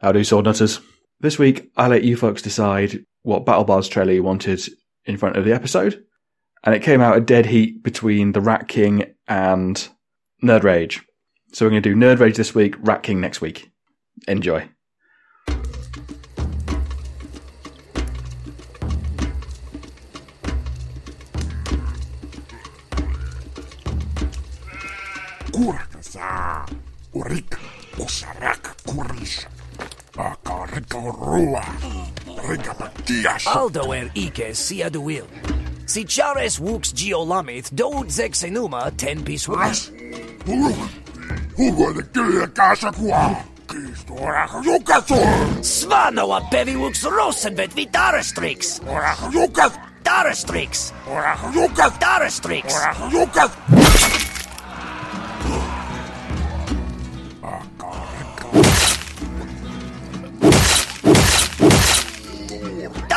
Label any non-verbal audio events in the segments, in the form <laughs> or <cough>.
How do sword nutters? This week, I let you folks decide what Battle Bards trailer you wanted in front of the episode, and it came out a dead heat between the Rat King and Nerd Rage. So we're going to do Nerd Rage this week, Rat King next week. Enjoy. Urik, usarak, kurish. Ricorua, Rigapatias. Aldoer Ike Siaduil. Si Chares Wux Geolamith, Doud Zexenuma, Ten Piece Wux. Hugo de Kia Casacua. Svanoa Bevivux Rosenvet Vitarastrix. Orachukas. Darastrix. Orachukas. Darastrix. Orachukas.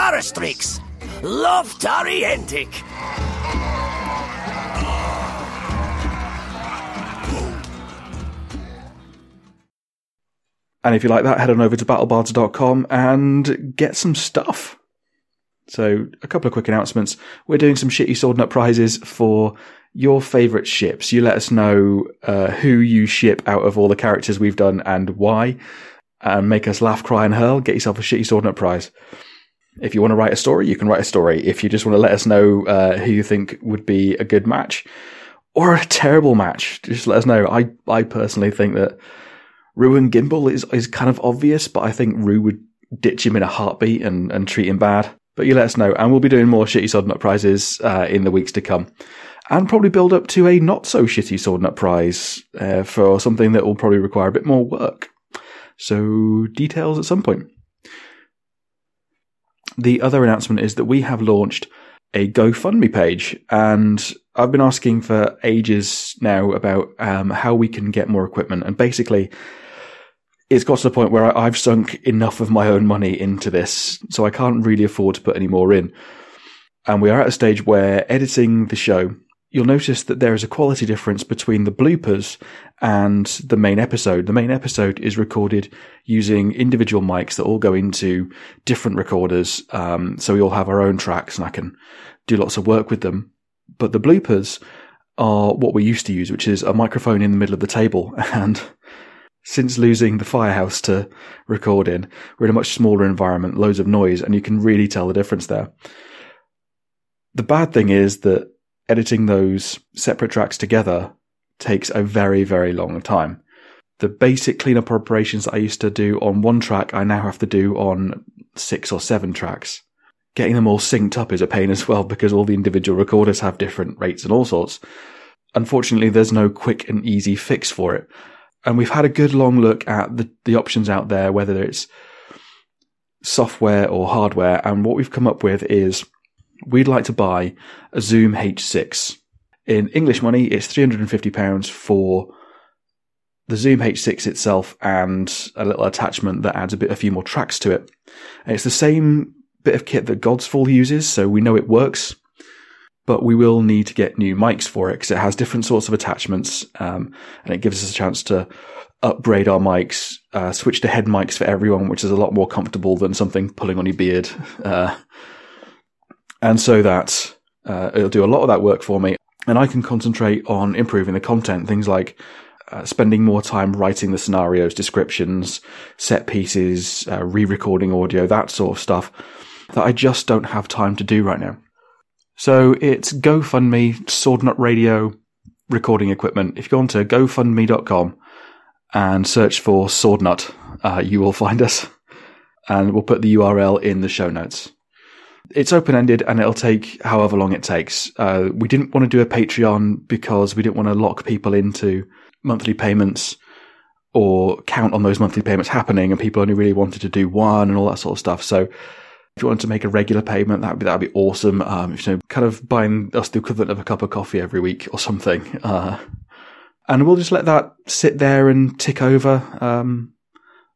Darastrix. Love. And if you like that, head on over to battlebards.com and get some stuff. So, a couple of quick announcements. We're doing some shitty sword nut prizes for your favourite ships. You let us know uh, who you ship out of all the characters we've done and why, and make us laugh, cry, and hurl. Get yourself a shitty sword nut prize. If you want to write a story, you can write a story. If you just want to let us know uh, who you think would be a good match or a terrible match, just let us know. I, I personally think that Rue and Gimbal is, is kind of obvious, but I think Rue would ditch him in a heartbeat and, and treat him bad. But you let us know, and we'll be doing more shitty sword nut prizes uh, in the weeks to come, and probably build up to a not so shitty sword nut prize uh, for something that will probably require a bit more work. So details at some point. The other announcement is that we have launched a GoFundMe page, and I've been asking for ages now about um, how we can get more equipment, and basically it's got to the point where I've sunk enough of my own money into this, so I can't really afford to put any more in. And we are at a stage where editing the show, you'll notice that there is a quality difference between the bloopers and the main episode. The main episode is recorded using individual mics that all go into different recorders, um, so we all have our own tracks, and I can do lots of work with them. But the bloopers are what we used to use, which is a microphone in the middle of the table, <laughs> and since losing the firehouse to record in, we're in a much smaller environment, loads of noise, and you can really tell the difference there. The bad thing is that editing those separate tracks together takes a very, very long time. The basic cleanup operations I used to do on one track, I now have to do on six or seven tracks. Getting them all synced up is a pain as well because all the individual recorders have different rates and all sorts. Unfortunately, there's no quick and easy fix for it and we've had a good long look at the, the options out there, whether it's software or hardware. And what we've come up with is we'd like to buy a Zoom H6. In English money, it's £350 for the Zoom H6 itself and a little attachment that adds a bit, a few more tracks to it. And it's the same bit of kit that Godsfall uses, so we know it works but we will need to get new mics for it because it has different sorts of attachments, um, and it gives us a chance to upgrade our mics, uh, switch to head mics for everyone, which is a lot more comfortable than something pulling on your beard, uh, and so that uh, it'll do a lot of that work for me, and I can concentrate on improving the content, things like. Uh, spending more time writing the scenarios, descriptions, set pieces, uh, re-recording audio, that sort of stuff that I just don't have time to do right now. So it's GoFundMe, Swordnut Radio recording equipment. If you go onto GoFundMe.com and search for Swordnut, uh, you will find us. And we'll put the URL in the show notes. It's open ended and it'll take however long it takes. Uh, we didn't want to do a Patreon because we didn't want to lock people into monthly payments or count on those monthly payments happening and people only really wanted to do one and all that sort of stuff. So if you wanted to make a regular payment, that'd be that'd be awesome. Um, you know, kind of buying us the equivalent of a cup of coffee every week or something. Uh, and we'll just let that sit there and tick over um,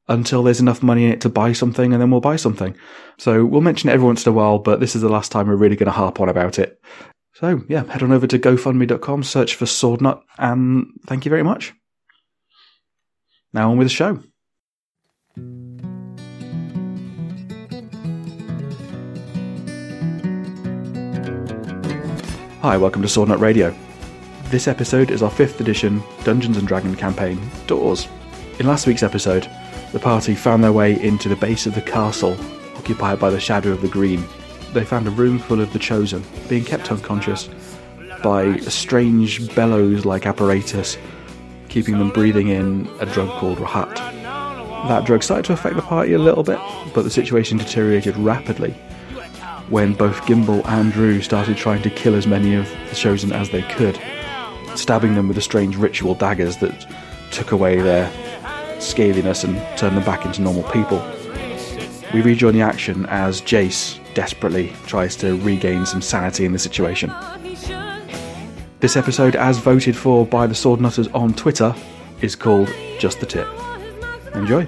until there's enough money in it to buy something, and then we'll buy something. So we'll mention it every once in a while, but this is the last time we're really going to harp on about it. So yeah, head on over to GoFundMe.com, search for Swordnut, and thank you very much. Now on with the show. Hi, welcome to Swordnut Radio. This episode is our fifth edition Dungeons and Dragon campaign, Doors. In last week's episode, the party found their way into the base of the castle, occupied by the Shadow of the Green. They found a room full of the Chosen, being kept unconscious by a strange bellows-like apparatus, keeping them breathing in a drug called Rahat. That drug started to affect the party a little bit, but the situation deteriorated rapidly when both Gimbal and Rue started trying to kill as many of the Chosen as they could, stabbing them with the strange ritual daggers that took away their scaliness and turn them back into normal people. We rejoin the action as Jace desperately tries to regain some sanity in the situation. This episode, as voted for by the Sword Nutters on Twitter, is called Just the Tip. Enjoy.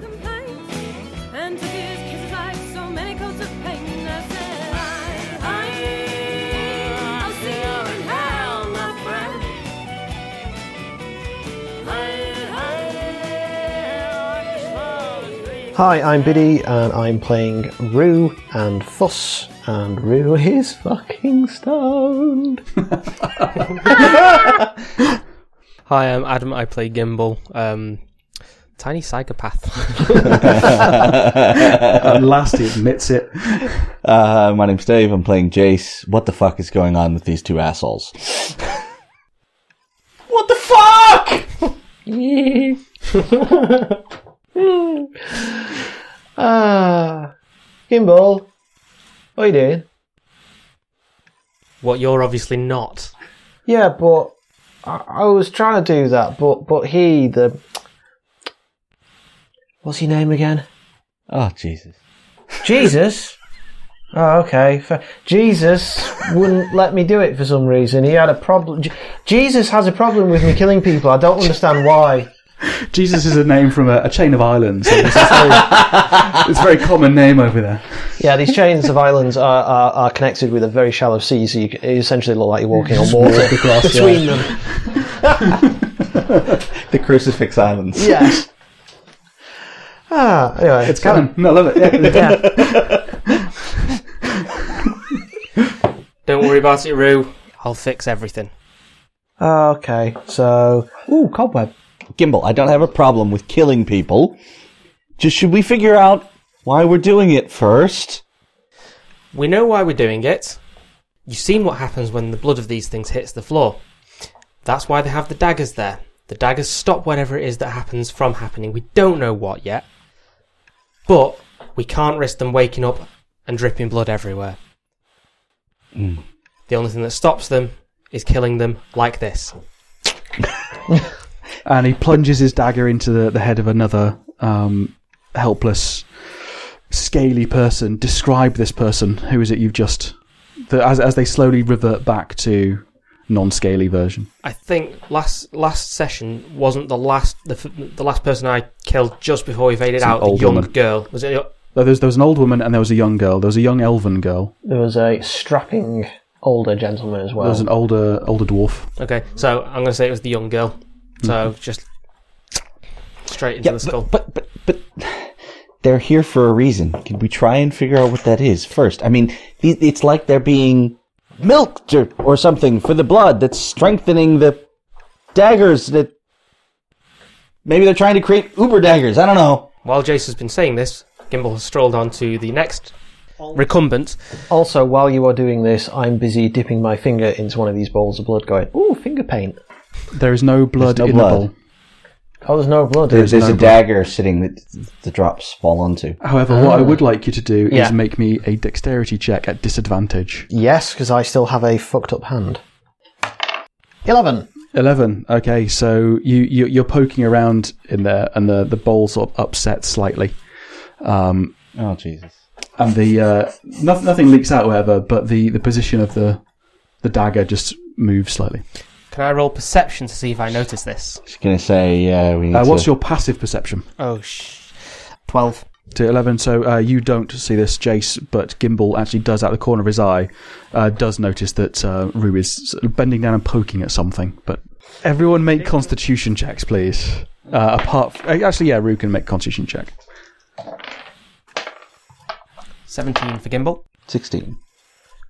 Hi, I'm Biddy, and I'm playing Rue and Fuss, and Rue is fucking stoned. <laughs> Hi, I'm Adam. I play Gimbal. Um, tiny psychopath. <laughs> And last, he admits it. Uh, my name's Dave. I'm playing Jace. What the fuck is going on with these two assholes? what the fuck? <laughs> <laughs> Ah, Gimbal, what are you doing? what you're obviously not. Yeah, but I, I was trying to do that, but but he, the what's your name again? Oh Jesus! Jesus. Oh, okay. Fa- Jesus wouldn't let me do it for some reason. He had a problem. J- Jesus has a problem with me killing people. I don't understand why. <laughs> Jesus is a name from a, a chain of islands. So it's, a very, it's a very common name over there. Yeah, these chains of islands are, are, are connected with a very shallow sea, so you, you essentially look like you're walking on water between them. <laughs> The Crucifix Islands. Yes. Ah, anyway. It's canon. No, I love it. Yeah. Yeah. <laughs> Don't worry about it, Rue. I'll fix everything. Okay, so. Ooh, cobweb. Gimbal, I don't have a problem with killing people. Just should we figure out why we're doing it first? We know why we're doing it. You've seen what happens when the blood of these things hits the floor. That's why they have the daggers there. The daggers stop whatever it is that happens from happening. We don't know what yet. But we can't risk them waking up and dripping blood everywhere. Hmm. The only thing that stops them is killing them like this. <laughs> and he plunges his dagger into the, the head of another um, helpless, scaly person. Describe this person. Who is it you've just. The, as, as they slowly revert back to non scaly version. I think last last session wasn't the last the, the last person I killed just before we faded It's out. The young woman. girl was it? There was, there was an old woman and there was a young girl. There was a young elven girl. There was a strapping older gentleman as well. There was an older older dwarf. Okay, so I'm going to say it was the young girl. So Mm-hmm. just straight into Yeah, the skull. but, but but but they're here for a reason. Can we try and figure out what that is first? I mean, it- it's like they're being milked or, or something for the blood that's strengthening the daggers that. Maybe they're trying to create uber daggers. I don't know. While Jace has been saying this, Gimbal has strolled on to the next recumbent. Also, while you are doing this, I'm busy dipping my finger into one of these bowls of blood, going, "Ooh, finger paint." There is no blood no in blood. the bowl. Oh, there's no blood. There's, there's no a blood. dagger sitting that the drops fall onto. However, what I would like you to do Yeah. is make me a dexterity check at disadvantage. Yes, because I still have a fucked up hand. Eleven. Eleven. Okay, so you, you you're poking around in there, and the the bowl sort of upsets slightly, um, Oh Jesus! and the uh, nothing nothing leaks out, however, but the the position of the the dagger just moves slightly. Can I roll perception to see if I notice this? Just gonna say, yeah, we need Uh, what's to. your passive perception? Oh, sh. 12. To eleven. So uh, you don't see this, Jace, but Gimbal actually does out the corner of his eye. Uh, does notice that uh, Rue is sort of bending down and poking at something. But everyone make Constitution checks, please. Uh, apart, f- actually, yeah, Rue can make Constitution check. 17 for Gimbal. Sixteen.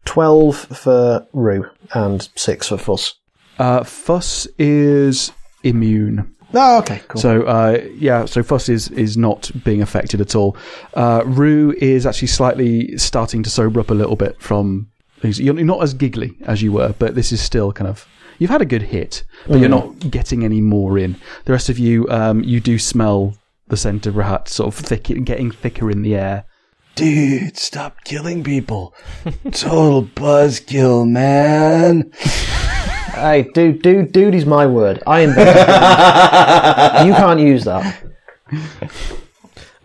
12 for Rue and 6 for Fuss. Uh, Fuss is immune. Oh, okay, cool. So uh, yeah, so Fuss is is not being affected at all. Uh, Rue is actually slightly starting to sober up a little bit from. You're not as giggly as you were, but this is still kind of. You've had a good hit, but you're not getting any more in. The rest of you, um, you do smell the scent of rat sort of thick, getting thicker in the air. Dude, stop killing people. <laughs> Total buzzkill, man. Hey, dude, dude, dude is my word. I invented it. <laughs> You can't use that.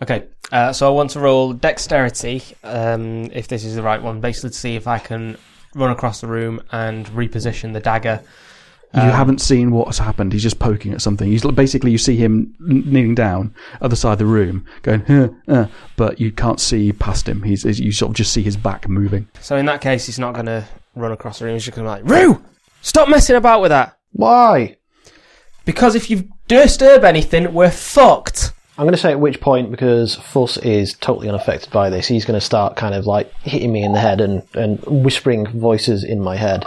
Okay, uh, so I want to roll dexterity, um, if this is the right one, basically to see if I can run across the room and reposition the dagger. You haven't seen what's happened. He's just poking at something. He's basically you see him kneeling down other side of the room, going, huh, uh, but you can't see past him. He's you sort of just see his back moving. So in that case, he's not going to run across the room. He's just going to be like, Rue, stop messing about with that. Why? Because if you disturb anything, we're fucked. I'm going to say at which point, because Fuss is totally unaffected by this, he's going to start kind of like hitting me in the head and, and whispering voices in my head.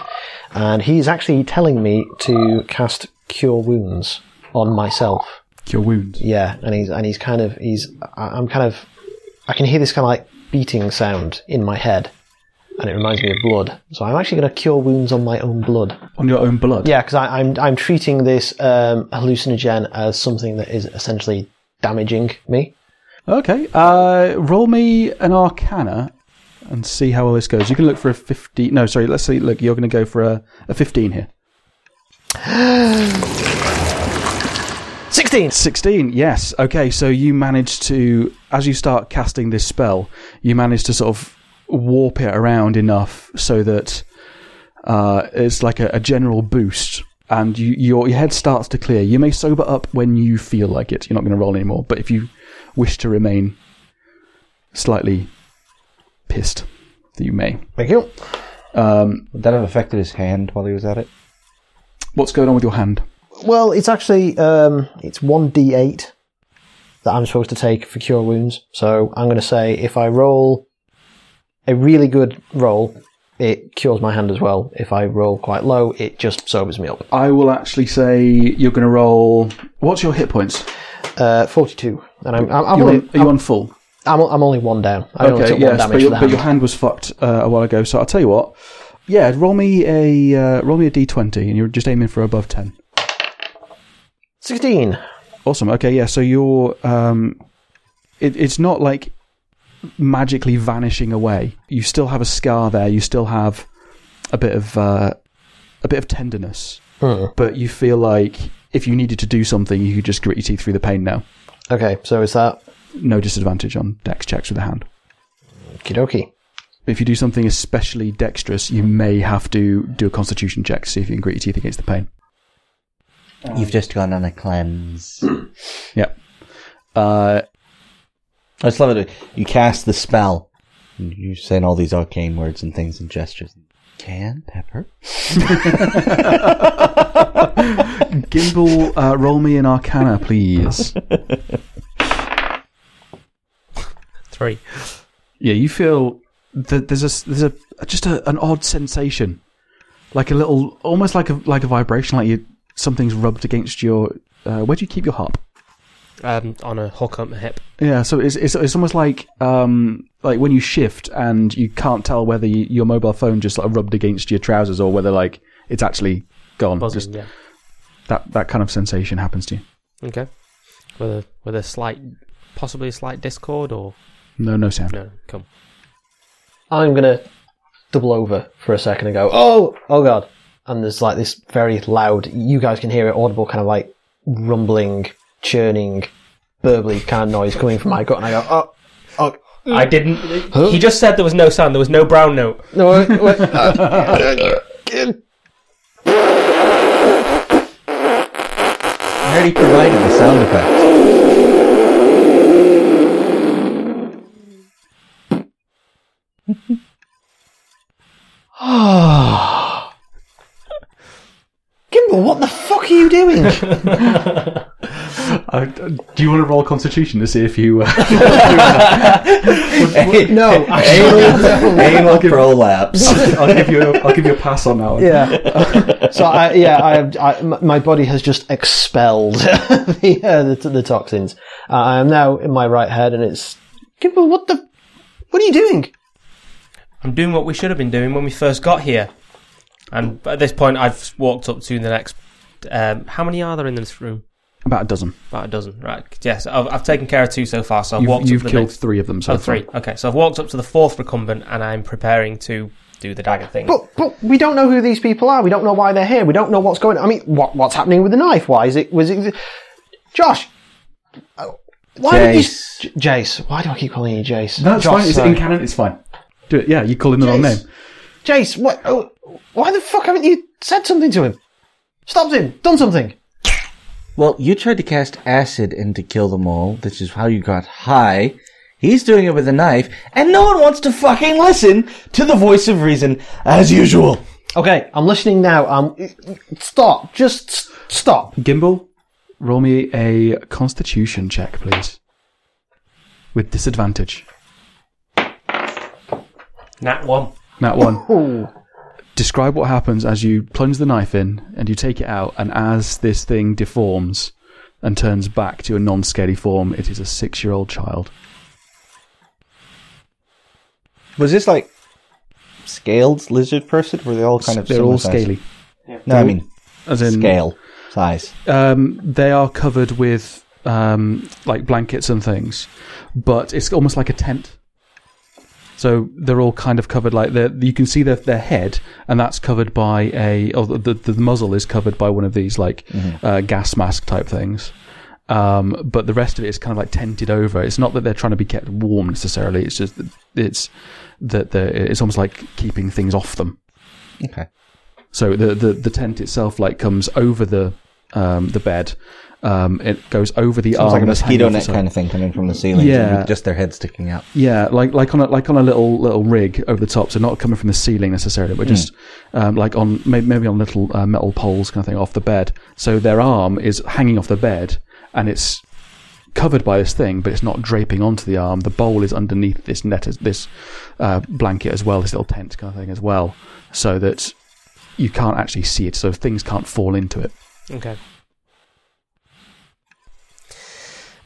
And he's actually telling me to cast Cure Wounds on myself. Cure wounds. Yeah, and he's and he's kind of he's I- I'm kind of I can hear this kind of like beating sound in my head, and it reminds me of blood. So I'm actually going to cure wounds on my own blood. on your own blood. Yeah, because I'm I'm treating this um, hallucinogen as something that is essentially damaging me. Okay. Uh, roll me an Arcana and see how well this goes. You can look for a fifteen. No, sorry. Let's see. Look, you're going to go for a, a fifteen here. <gasps> Sixteen. 16, yes. Okay, so you manage to, as you start casting this spell, you manage to sort of warp it around enough so that uh, it's like a, a general boost and you, your, your head starts to clear. You may sober up when you feel like it. You're not going to roll anymore, but if you wish to remain slightly pissed, you may. Thank you. Um, Would that have affected his hand while he was at it? what's going on with your hand? Well, it's actually um, it's one d8 that I'm supposed to take for cure wounds. So I'm going to say if I roll a really good roll, it cures my hand as well. If I roll quite low, it just sobers me up. I will actually say you're going to roll. What's your hit points? Uh, 42, and I'm I'm, I'm You only on, are you on full? I'm, I'm only one down. I only Okay, took yes, one but damage your, for the but hand. your hand was fucked uh, a while ago. So I'll tell you what. Yeah, roll me a uh, roll me a d20, and you're just aiming for above ten. 16. Awesome. Okay, yeah. So you're um, it, it's not like magically vanishing away. You still have a scar there. You still have a bit of uh, a bit of tenderness, Hmm. but you feel like if you needed to do something, you could just grit your teeth through the pain now. Okay, so is that No disadvantage on dex checks with the hand. okie dokie? If you do something especially dexterous, you may have to do a constitution check to see if you can grit your teeth against the pain. You've just gone on a cleanse. <clears throat> yep. Uh, I just love it. You cast the spell. and You're saying all these arcane words and things and gestures. Can pepper? <laughs> Gimbal, uh, roll me an arcana, please. <laughs> Three. yeah, you feel that there's a there's a just a, an odd sensation, like a little, almost like a like a vibration, like you something's rubbed against your. Uh, where do you keep your harp? Um, on a hook up my hip. Yeah, so it's it's, it's almost like um like when you shift and you can't tell whether you, your mobile phone just like rubbed against your trousers or whether like it's actually gone. Buzzing, Just yeah. that that kind of sensation happens to you. Okay. With a with a slight, possibly a slight discord or No, no sound. no? Come. I'm gonna double over for a second and go, oh, oh god. And there's like this very loud, you guys can hear it, audible kind of like rumbling, churning, burbly kind of noise coming from my gut. And I go, oh, oh, I didn't. He just said there was no sound. There was no brown note. no, wait, wait, <laughs> uh, I already provided the sound effects. <laughs> <sighs> Gimbal, what the fuck are you doing? <laughs> <laughs> Uh, do you want to roll Constitution to see if you? Uh, <laughs> No, actually, Anal prolapse. I'll give you. A, I'll give you a pass on that one. yeah. So I, yeah, I, have- I, m- my body has just expelled <laughs> the, uh, the the toxins. Uh, I am now in my right head, and it's. Gimbal, what the? What are you doing? I'm doing what we should have been doing when we first got here. And at this point, I've walked up to the next. Um, how many are there in this room? About a dozen. About a dozen, right? Yes, I've, I've taken care of two so far. So I've You've, walked you've up the killed next. three of them so Oh, far. three. Okay, so I've walked up to the fourth recumbent, and I'm preparing to do the dagger thing. But but we don't know who these people are. We don't know why they're here. We don't know what's going. on. I mean, what what's happening with the knife? Why is it? Was it? Josh. uh, Why did Jace. you, J- Jace? Why do I keep calling you Jace? No, it's Josh, fine. It's sorry. in canon. It's fine. Do it. Yeah, you call him the wrong name. Jace. Jace, what? oh, Why the fuck haven't you said something to him? Stopped him. Done something. Well, you tried to cast acid and to kill them all, This is how you got high. He's doing it with a knife, and no one wants to fucking listen to the voice of reason as usual. Okay, I'm listening now. Um, stop. Just stop. Gimbal, roll me a Constitution check, please, with disadvantage. Nat one. That one. <laughs> Ooh. Describe what happens as you plunge the knife in and you take it out, and as this thing deforms and turns back to a non-scaly form, it is a six-year-old child. Was this like scaled lizard person? Were they all kind of They're all size? scaly. No, I mean As in, scale size. Um, they are covered with um, like blankets and things, but it's almost like a tent. So they're all kind of covered like you can see their their head, and that's covered by a or the the muzzle is covered by one of these like uh, gas mask type things. Um, but the rest of it is kind of like tented over. It's not that they're trying to be kept warm necessarily. It's just that it's that it's almost like keeping things off them. Okay. So the, the, the tent itself like comes over the um, the bed. Um, it goes over the It's arm. like a mosquito net kind of thing coming from the ceiling, Yeah. with just their head sticking out. Yeah, like like on a like on a little little rig over the top. So not coming from the ceiling necessarily, but just um, like on maybe, maybe on little uh, metal poles kind of thing off the bed. So their arm is hanging off the bed, and it's covered by this thing, but it's not draping onto the arm. The bowl is underneath this net, this uh, blanket as well, this little tent kind of thing as well, so that you can't actually see it. So things can't fall into it. Okay.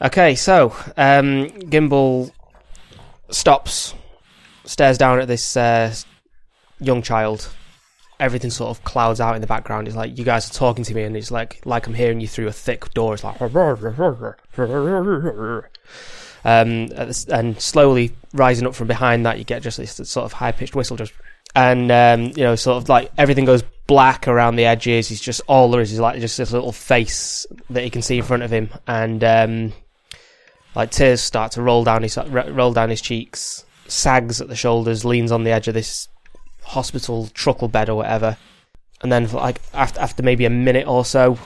Okay, so um, Gimbal stops, stares down at this uh, young child. Everything sort of clouds out in the background. It's like you guys are talking to me, and it's like like I'm hearing you through a thick door. It's like, um, and slowly rising up from behind that, you get just this sort of high pitched whistle, just and um, you know, sort of like everything goes black around the edges. He's just all there is is like just this little face that he can see in front of him, and um, like tears start to roll down his roll down his cheeks. Sags at the shoulders, leans on the edge of this hospital truckle bed or whatever, and then like after after maybe a minute or so,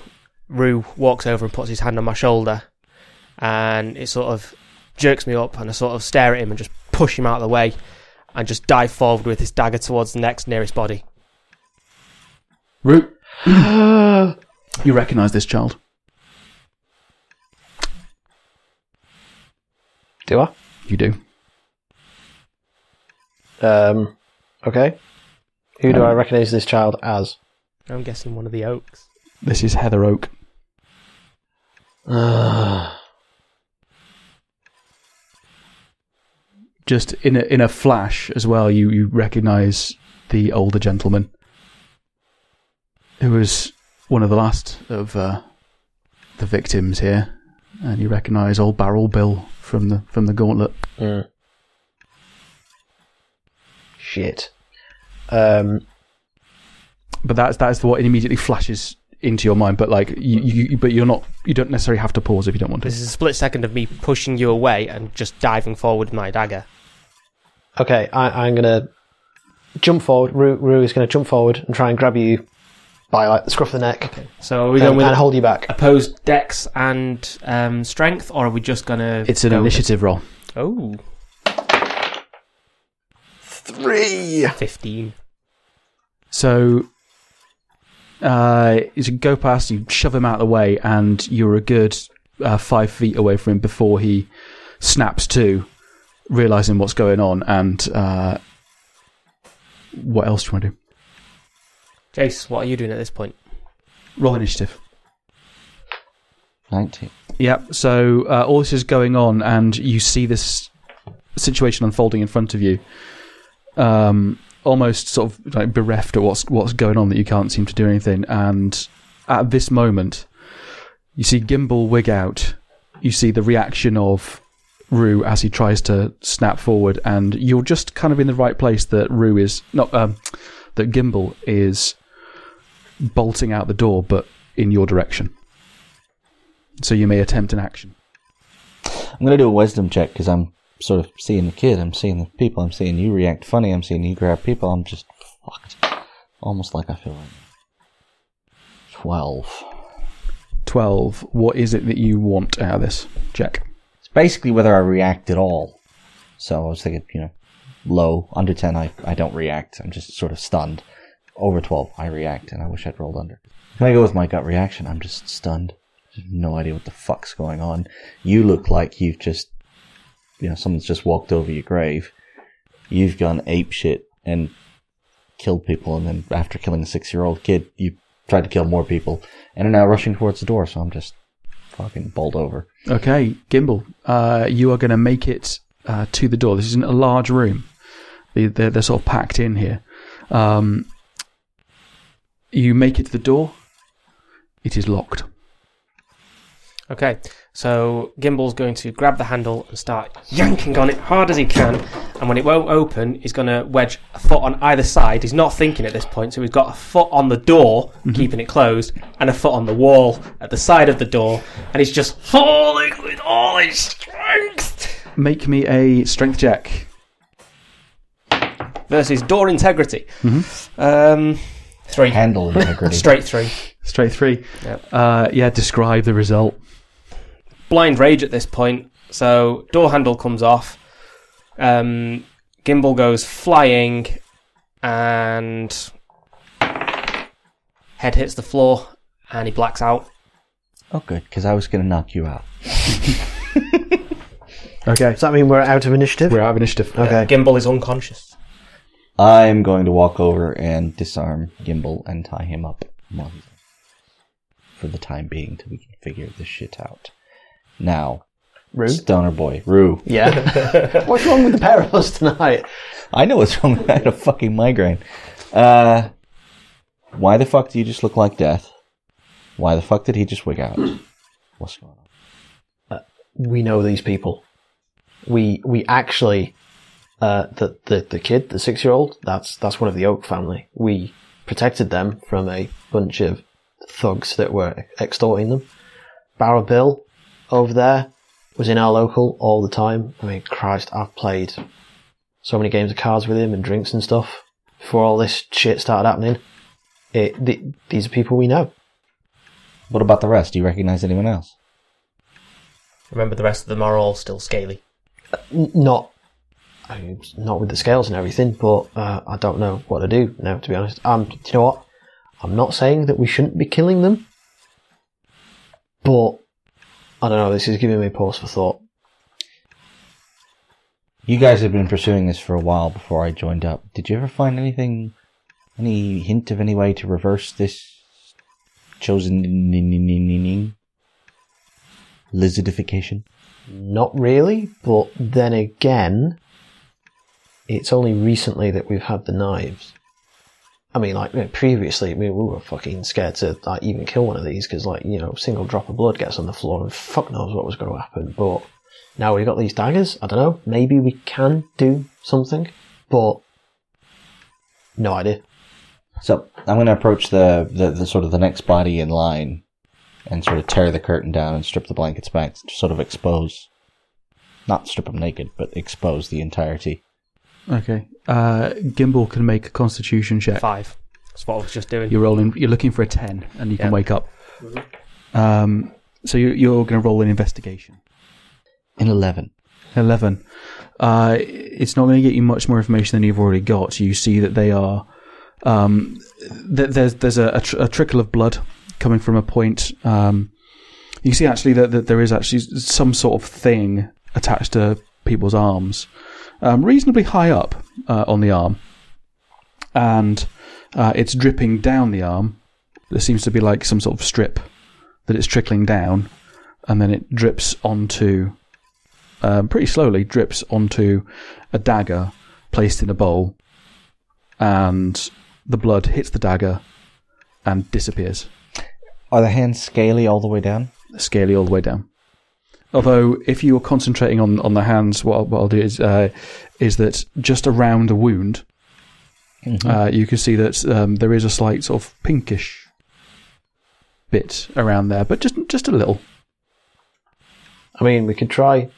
Rue walks over and puts his hand on my shoulder, and it sort of jerks me up, and I sort of stare at him and just push him out of the way, and just dive forward with his dagger towards the next nearest body. Root, you recognise this child? Do I? You do. Um. Okay. Who do I recognise this child as? I'm guessing one of the oaks. This is Heather Oak. <sighs> Just in a in a flash as well, you you recognise the older gentleman who was one of the last of uh, the victims here, and you recognise old Barrel Bill from the from the Gauntlet. Mm. Shit. Um. But that's that's what immediately flashes into your mind. But like you, you but you're not you don't necessarily have to pause if you don't want to. This is a split second of me pushing you away and just diving forward with my dagger. Okay, I, I'm gonna jump forward. Rue, Rue is gonna jump forward and try and grab you by like the scruff of the neck Okay. So are we and, going with and hold you back. opposed dex and um, strength, or are we just gonna? It's an go with- initiative roll. Oh, Three. 15. So, uh, you should go past, you shove him out of the way, and you're a good uh, five feet away from him before he snaps to, realizing what's going on. And uh, what else do you want to do? Jace, what are you doing at this point? Roll initiative. 19. Yep. So uh, all this is going on, and you see this situation unfolding in front of you. Um, almost sort of like bereft at what's what's going on that you can't seem to do anything. And at this moment, you see Gimbal wig out. You see the reaction of Rue as he tries to snap forward, and you're just kind of in the right place that Rue is not um, that Gimbal is bolting out the door, but in your direction. So you may attempt an action. I'm going to do a wisdom check because I'm sort of seeing the kid, I'm seeing the people, I'm seeing you react funny, I'm seeing you grab people, I'm just fucked. Almost like I feel now. 12. 12. What is it that you want out of this? Check. It's basically whether I react at all. So I was thinking, you know, low, under 10, I, I don't react. I'm just sort of stunned. Over 12, I react, and I wish I'd rolled under. I go with my gut reaction? I'm just stunned. No idea what the fuck's going on. You look like you've just, you know, someone's just walked over your grave. You've gone ape shit and killed people, and then after killing a six year old kid, you tried to kill more people, and are now rushing towards the door, so I'm just fucking bowled over. Okay, Gimbal, uh, you are going to make it uh, to the door. This isn't a large room. They- They're, they're sort of packed in here. Um, you make it to the door. It is locked. Okay, so Gimbal's going to grab the handle and start yanking on it hard as he can. And when it won't open, he's going to wedge a foot on either side. He's not thinking at this point, so he's got a foot on the door, keeping it closed, and a foot on the wall at the side of the door. And he's just falling with all his strength Make me a strength check. Versus door integrity. Um, three. Handle <laughs> integrity. Straight three. Straight three. Yep. Uh, yeah, describe the result. blind rage at this point. So door handle comes off. Um, gimbal goes flying, and head hits the floor, and he blacks out. Oh, good, because I was going to knock you out. <laughs> <laughs> Okay. Does that mean we're out of initiative? We're out of initiative. Okay. Gimbal is unconscious. I'm going to walk over and disarm Gimbal and tie him up while he's for the time being till we can figure this shit out. Now, Rue? Stoner Boy, Rue. Yeah. <laughs> What's wrong with the pair of us tonight? I know what's wrong. I had a fucking migraine. Uh, why the fuck do you just look like death? Why the fuck did he just wig out? What's going on? We know these people. We we actually uh, the the the kid, the six year old. That's that's one of the Oak family. We protected them from a bunch of thugs that were extorting them. Barrow Bill over there was in our local all the time. I mean, Christ, I've played so many games of cards with him and drinks and stuff before all this shit started happening. It, th- these are people we know. What about the rest? Do you recognize anyone else? Remember, the rest of them are all still scaly. N- not I mean, not with the scales and everything, but uh, I don't know what to do now. To be honest, um, do you know what? I'm not saying that we shouldn't be killing them, but I don't know. This is giving me pause for thought. You guys have been pursuing this for a while before I joined up. Did you ever find anything, any hint of any way to reverse this chosen lizardification? Not really, but then again, it's only recently that we've had the knives. I mean, like previously, I mean, we were fucking scared to like even kill one of these because, like, you know, a single drop of blood gets on the floor and fuck knows what was going to happen. But now we've got these daggers. I don't know. Maybe we can do something, but no idea. So I'm going to approach the, the, the sort of the next body in line and sort of tear the curtain down and strip the blankets back to sort of expose, not strip them naked, but expose the entirety. Okay. Uh, Gimbal can make a Constitution check. Five. That's what I was just doing. You're rolling. You're looking for a ten, and you can Yeah. wake up. Um, so you're, you're going to roll an investigation. An 11. 11. Uh, it's not going to get you much more information than you've already got. You see that they are. Um, th- there's there's a, a, tr- a trickle of blood coming from a point um, You see actually that, that there is actually some sort of thing attached to people's arms, um, reasonably high up uh, on the arm, and uh, it's dripping down the arm. There seems to be like some sort of strip that it's trickling down, and then it drips onto, um, pretty slowly, drips onto a dagger placed in a bowl, and the blood hits the dagger and disappears Are the hands scaly all the way down? scaly all the way down. Although, if you're concentrating on, on the hands, what I'll, what I'll do is uh, is that just around a wound, uh, you can see that um, there is a slight sort of pinkish bit around there, but just just a little. I mean, we could try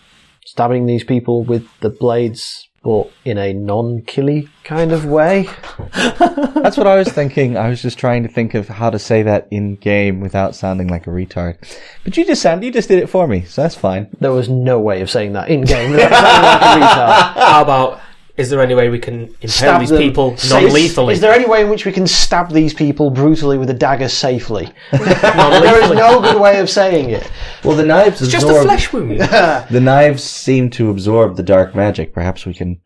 stabbing these people with the blades, but in a non-killy kind of way. <laughs> That's what I was thinking. I was just trying to think of how to say that in game without sounding like a retard. But you just sound, you just did it for me, so that's fine. There was no way of saying that in game. without sounding like a retard. How about? Is there any way we can impale Stab these them. people Say- non-lethally? Is there any way in which we can stab these people brutally with a dagger safely? <laughs> there is no good way of saying it. Well, the knives It's just a flesh wound. <laughs> The knives seem to absorb the dark magic. Perhaps we can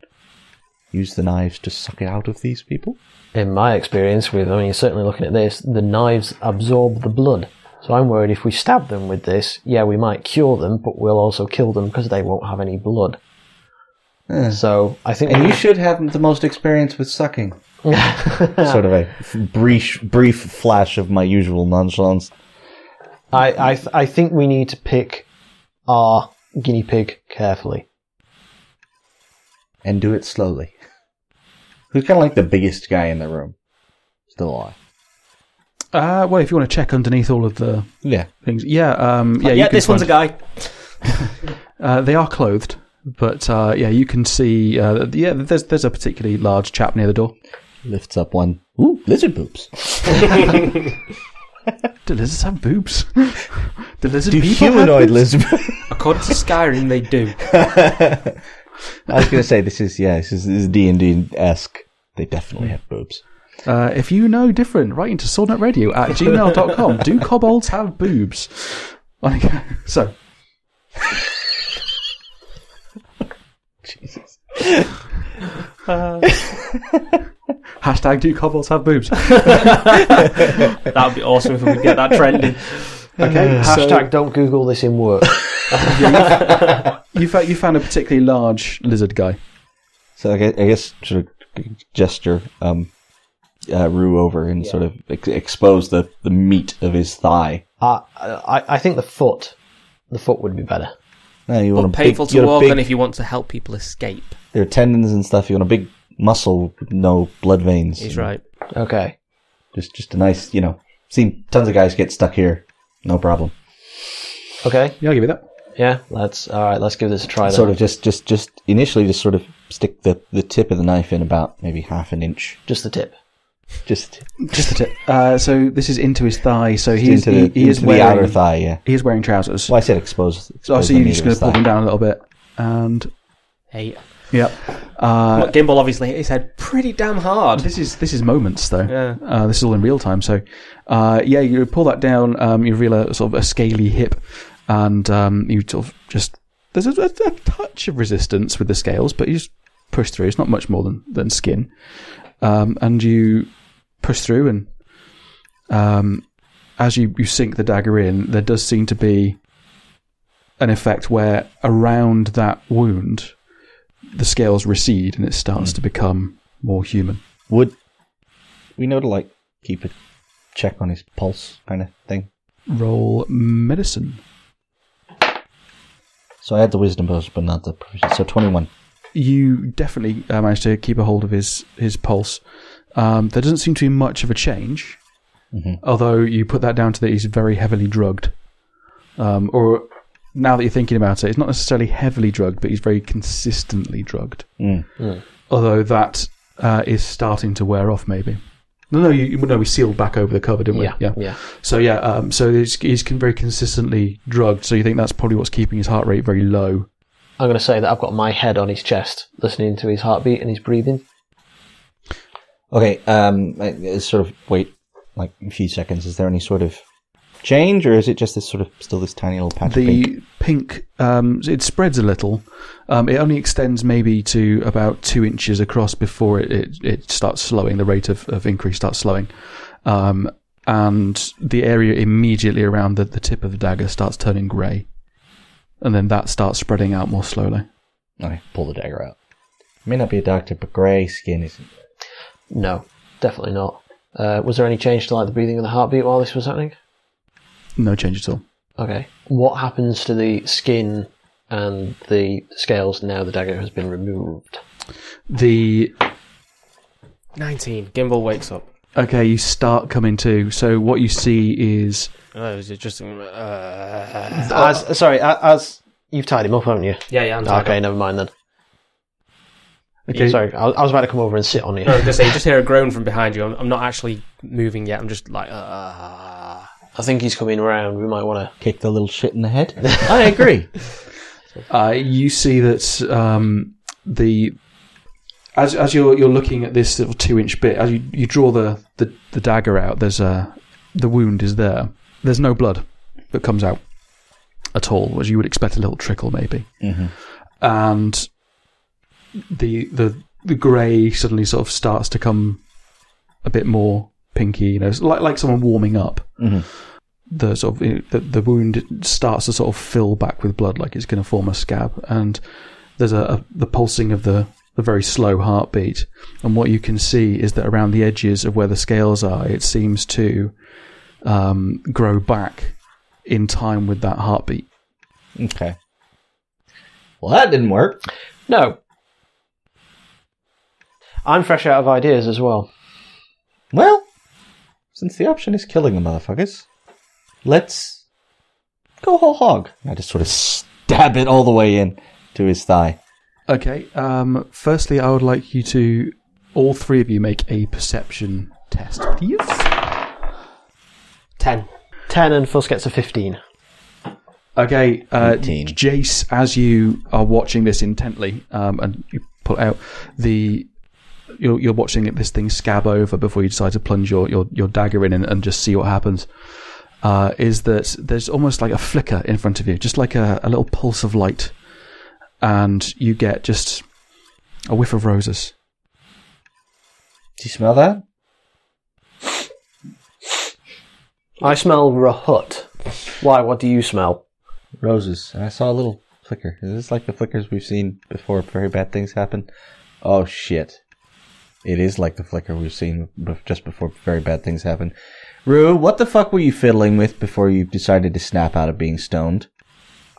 use the knives to suck it out of these people? In my experience, with I mean, certainly looking at this, the knives absorb the blood. So I'm worried if we stab them with this, yeah, we might cure them, but we'll also kill them because they won't have any blood. So I think And you should have the most experience with sucking. <laughs> sort of a brief, brief flash of my usual nonchalance. I I, th- I think we need to pick our guinea pig carefully. And do it slowly. Who's kind of like the biggest guy in the room? Still alive. Uh, well, if you want to check underneath all of the Yeah. things, yeah, um, yeah, yeah, this one's a guy. <laughs> Uh, they are clothed, but uh, yeah, you can see. Uh, yeah, there's there's a particularly large chap near the door. Lifts up one. Ooh, lizard boobs. <laughs> <laughs> Do lizards have boobs? <laughs> Do lizard Do people have humanoid boobs? lizard According to Skyrim, they do. I was going to say, this is, yeah, this is, D&D-esque. They definitely have boobs. Uh, if you know different, write into swordnutradio at gmail.com. Do kobolds have boobs? Okay, so. Uh, <laughs> hashtag do kobolds have boobs? <laughs> That would be awesome if we could get that trending. Okay, Hashtag don't Google this in work. <laughs> you, found, you found a particularly large lizard guy. So I guess, I guess sort of gesture um, uh, Rue over and sort of ex- expose the, the meat of his thigh. Uh, I I think the foot, the foot would be better. Uh, you want But a big- painful you to walk big- on if you want to help people escape. There are tendons and stuff. You want a big muscle with no blood veins. He's right. Okay. Just just a nice, you know. Seen tons of guys get stuck here. No problem. Okay. Yeah, I'll give you that. Yeah. Let's. All right. Let's give this a try. Then. Sort of just just just initially just sort of stick the, the tip of the knife in about maybe half an inch. Just the tip. Just Just a tip. Uh, so this is into his thigh. So he is, into he, the, he is into wearing, the outer thigh. Yeah. He is wearing trousers. Well, I said expose. Oh, expose so you're just going to pull thigh. them down a little bit. And, Hey, yep. Uh, Gimbal obviously hit his head pretty damn hard. This is this is moments though. Yeah. Uh, this is all in real time. So, uh, yeah, you pull that down. Um, you reveal a sort of a scaly hip, and um, you sort of just there's a, a, a touch of resistance with the scales, but you just push through. It's not much more than than skin, um, and you push through, and um, as you you sink the dagger in, there does seem to be an effect where around that wound, the scales recede, and it starts to become more human. Would we know to like keep a check on his pulse kind of thing? Roll medicine. So I had the wisdom bonus, but not the proficiency. So twenty-one. You definitely uh, managed to keep a hold of his his pulse. Um, there doesn't seem to be much of a change, although you put that down to that he's very heavily drugged. Um, or now that you're thinking about it, it's not necessarily heavily drugged, but he's very consistently drugged. Mm. Although that uh, is starting to wear off, maybe. No, no, you, no, we sealed back over the cover, didn't we? Yeah. Yeah. So yeah, um, so he's, he's very consistently drugged. So you think that's probably what's keeping his heart rate very low. I'm going to say that I've got my head on his chest, listening to his heartbeat and his breathing. Okay. Um, I, I sort of wait like a few seconds. Is there any sort of change, or is it just this sort of still this tiny little patch of pink? The pink, um, it spreads a little. Um, it only extends maybe to about two inches across before it, it, it starts slowing. The rate of, of increase starts slowing. Um, and the area immediately around the, the tip of the dagger starts turning grey. And then that starts spreading out more slowly. Okay, pull the dagger out. May not be a doctor, but grey skin isn't. No, definitely not. Uh, was there any change to like the breathing and the heartbeat while this was happening? No change at all. Okay. What happens to the skin and the scales now the dagger has been removed? The 19. Gimbal wakes up. Okay, you start coming to. So what you see is Oh, is it just. Uh, As sorry, a- as you've tied him up, haven't you? yeah, yeah, I'm tied Okay, up. never mind then. okay. Sorry, I I was about to come over and sit on you. No, I was gonna say, you just hear a groan from behind you. I'm, I'm not actually moving yet. I'm just like, uh, I think he's coming around. We might want to. Kick the little shit in the head. I agree. <laughs> Uh, you see that um, the as as you're you're looking at this little two inch bit as you, you draw the, the, the dagger out. There's a the wound is there. There's no blood that comes out at all, as you would expect a little trickle maybe. Mm-hmm. And the the the grey suddenly sort of starts to come a bit more pinky. You know, like like someone warming up. Mm-hmm. The sort of eh, the, the wound starts to sort of fill back with blood, like it's going to form a scab, and there's a, a the pulsing of the the very slow heartbeat. And what you can see is that around the edges of where the scales are, it seems to um, grow back in time with that heartbeat. Okay. Well, that didn't work. No. I'm fresh out of ideas as well. Well, since the option is killing the motherfuckers, let's go whole hog. I just sort of stab it all the way in to his thigh. Okay. Um, firstly, I would like you to all three of you make a perception test, please. 10. 10 and Fuss gets a 15. Okay, uh, 18. Jace, as you are watching this intently, um, and you pull out the. You're, you're watching it, this thing scab over before you decide to plunge your, your, your dagger in and, and just see what happens. Uh, is that there's almost like a flicker in front of you, just like a, a little pulse of light, and you get just a whiff of roses. Do you smell that? I smell Rahut. Why? What do you smell? Roses. And I saw a little flicker. Is this like the flickers we've seen before very bad things happen? Oh shit. It is like the flicker we've seen just before very bad things happen. Rue, what the fuck were you fiddling with before you decided to snap out of being stoned?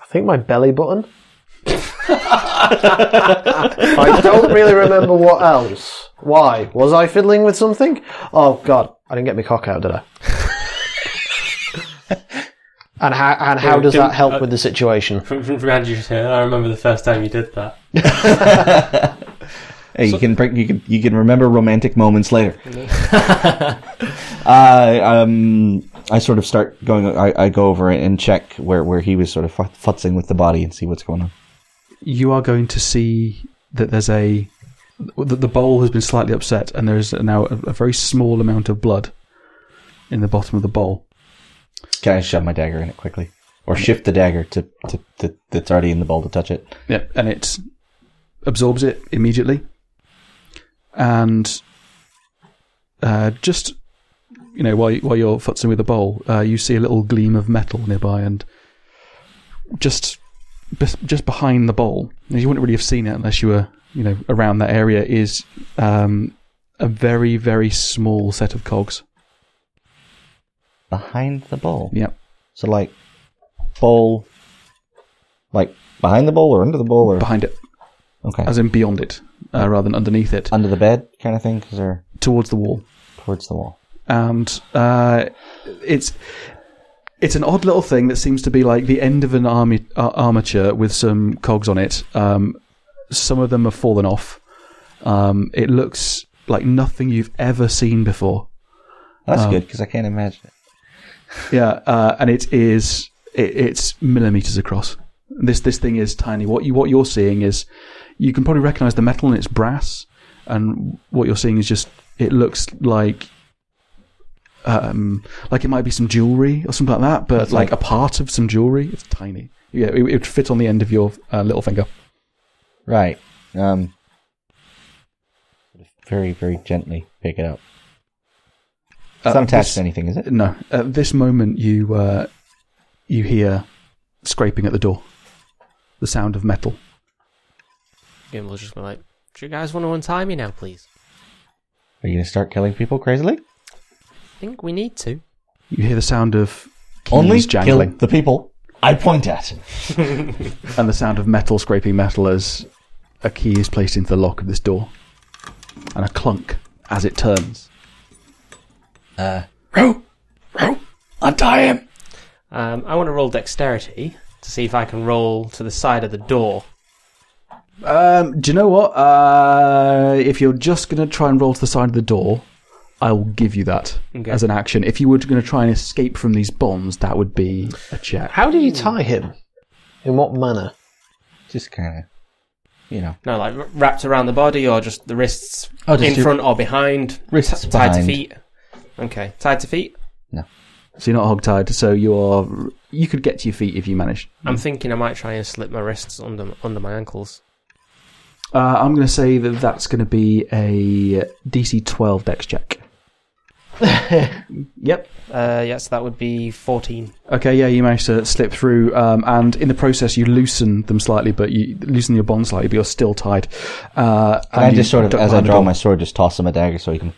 I think my belly button. I don't really remember what else. Why? Was I fiddling with something? Oh god, I didn't get my cock out, did I? <laughs> and how and how does that help uh, with the situation? From, from behind you, I remember the first time you did that. <laughs> Hey, you can bring you can you can remember romantic moments later. <laughs> uh, um, I sort of start going. I, I go over and check where, where he was sort of futzing with the body and see what's going on. You are going to see that there's a the, the bowl has been slightly upset, and there is now a, a very small amount of blood in the bottom of the bowl. Can I shove my dagger in it quickly, or shift the dagger to, to, to that's already in the bowl to touch it? Yeah, and it absorbs it immediately, and uh, just you know while while you're futzing with the bowl, uh, you see a little gleam of metal nearby, and just just behind the bowl, you wouldn't really have seen it unless you were you know around that area. Is um, a very very small set of cogs. Behind the bowl. Yep. So like bowl, like behind the bowl or under the bowl or behind it, okay, as in beyond it, uh, rather than underneath it, under the bed kind of thing, because they're towards the wall. towards the wall. And uh, it's it's an odd little thing that seems to be like the end of an army, uh, armature with some cogs on it. Um, some of them have fallen off. Um, it looks like nothing you've ever seen before. That's Oh. good because I can't imagine it. Yeah, uh, and it is it, it's millimeters across. This this thing is tiny. What you what you're seeing is you can probably recognize the metal and it's brass, and what you're seeing is just it looks like um, like it might be some jewelry or something like that, but like, like- a part of some jewelry. It's tiny. Yeah, it, it would fit on the end of your uh, little finger. Right. Um. Very, very gently pick it up. It's Uh, not attached this- to anything, is it? No, at this moment you uh, you hear scraping at the door, the sound of metal. Gimble's just gonna like, do you guys want to untie me now, please? Are you going to start killing people crazily? I think we need to. You hear the sound of keys Only jangling kill the people I point at. <laughs> and the sound of metal scraping metal as a key is placed into the lock of this door, and a clunk as it turns. Uh, row, row, untie him. Um, I want to roll dexterity to see if I can roll to the side of the door. Um, do you know what? Uh, if you're just going to try and roll to the side of the door, I will give you that Okay. as an action. If you were going to try and escape from these bombs, that would be a check. How did you tie him? In what manner? Just kind of, you know. No, like wrapped around the body or just the wrists Oh, just in front or behind? Wrists T- tied to feet. Okay, tied to feet. No. So you're not hogtied. So you are. You could get to your feet if you managed. I'm thinking I might try and slip my wrists under under my ankles. Uh, I'm going to say that that's going to be a DC 12 Dex check. <laughs> yep. Uh, yes, that would be 14. Okay, yeah, you managed to slip through, um, and in the process, you loosen them slightly, but you loosen your bond slightly, but you're still tied. Uh, Can and I just sort of, as I draw my sword, just toss him a dagger so he can.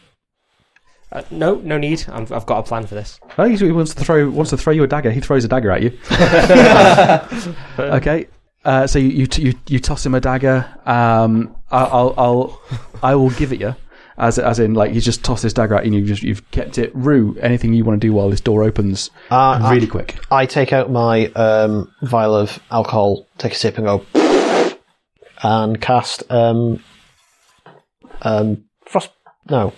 Uh, no, no need. I'm, I've got a plan for this. Oh, he he wants to throw wants to throw you a dagger. He throws a dagger at you. <laughs> okay, uh, so you, you you you toss him a dagger. Um, I- I'll I'll I will give it you. As, as in, like, you just toss this dagger out and you've, just, you've kept it. Rue, anything you want to do while this door opens Uh, really quick. I take out my um, vial of alcohol, take a sip, and go, and cast um, um, frost. No,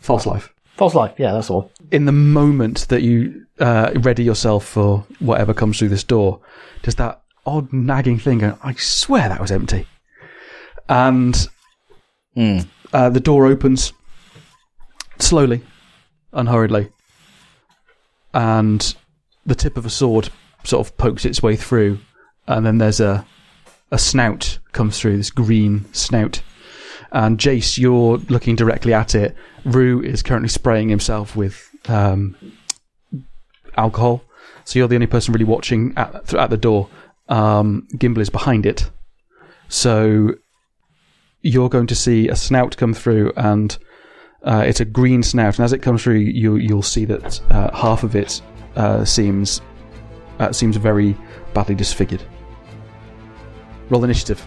False life. false life. Yeah, that's the one. in the moment that you uh, ready yourself for whatever comes through this door, does that odd nagging thing go, I swear that was empty. And Hmm. Uh, the door opens slowly, unhurriedly, and the tip of a sword sort of pokes its way through, and then there's a a snout comes through, this green snout. And Jace, you're looking directly at it. Rue is currently spraying himself with um, alcohol, so you're the only person really watching at at the door. Um, Gimbal is behind it, so you're going to see a snout come through, and uh, it's a green snout. And as it comes through, you you'll see that uh, half of it uh, seems uh, seems very badly disfigured. Roll initiative.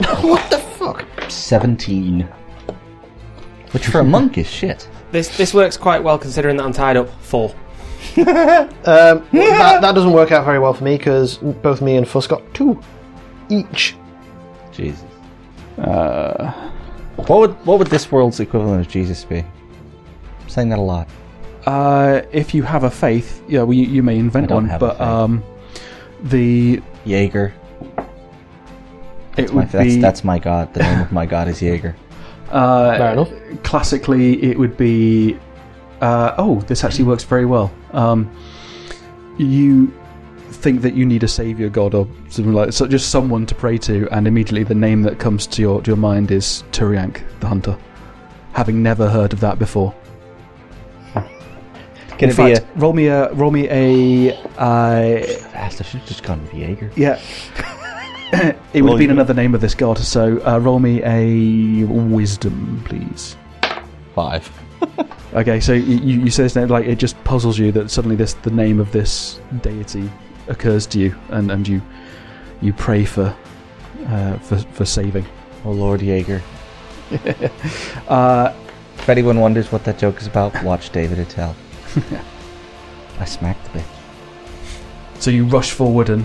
<laughs> What the fuck? 17. Which for a <laughs> monk is shit. This this works quite well considering that I'm tied up. Four. Um, that, that doesn't work out very well for me because both me and Fuss got two each. Jesus. Uh, what would what would this world's equivalent of Jesus be? I'm saying that a lot. Uh, if you have a faith, yeah, well, you, you may invent I don't one, have a but faith. um, the Jaeger. it My, would that's, be that's my god. The name of my god is Jaeger. <laughs> uh, Fair enough. classically it would be uh, oh this actually works very well um, you think that you need a savior god or something like so just someone to pray to and immediately the name that comes to your to your mind is Turiank the hunter having never heard of that before <laughs> Can in it be fact roll me a roll me a uh. Fast, I should have just gone with Jaeger. <laughs> yeah <laughs> it would Roll have been another name of this god so uh, roll me a wisdom please Five. Okay, so you, you say this name, like it just puzzles you that suddenly this the name of this deity occurs to you, and, and you you pray for uh, for for saving. Oh Lord Jaeger. <laughs> Uh, If anyone wonders what that joke is about, watch David Attell. <laughs> I smacked the bitch. so you rush forward and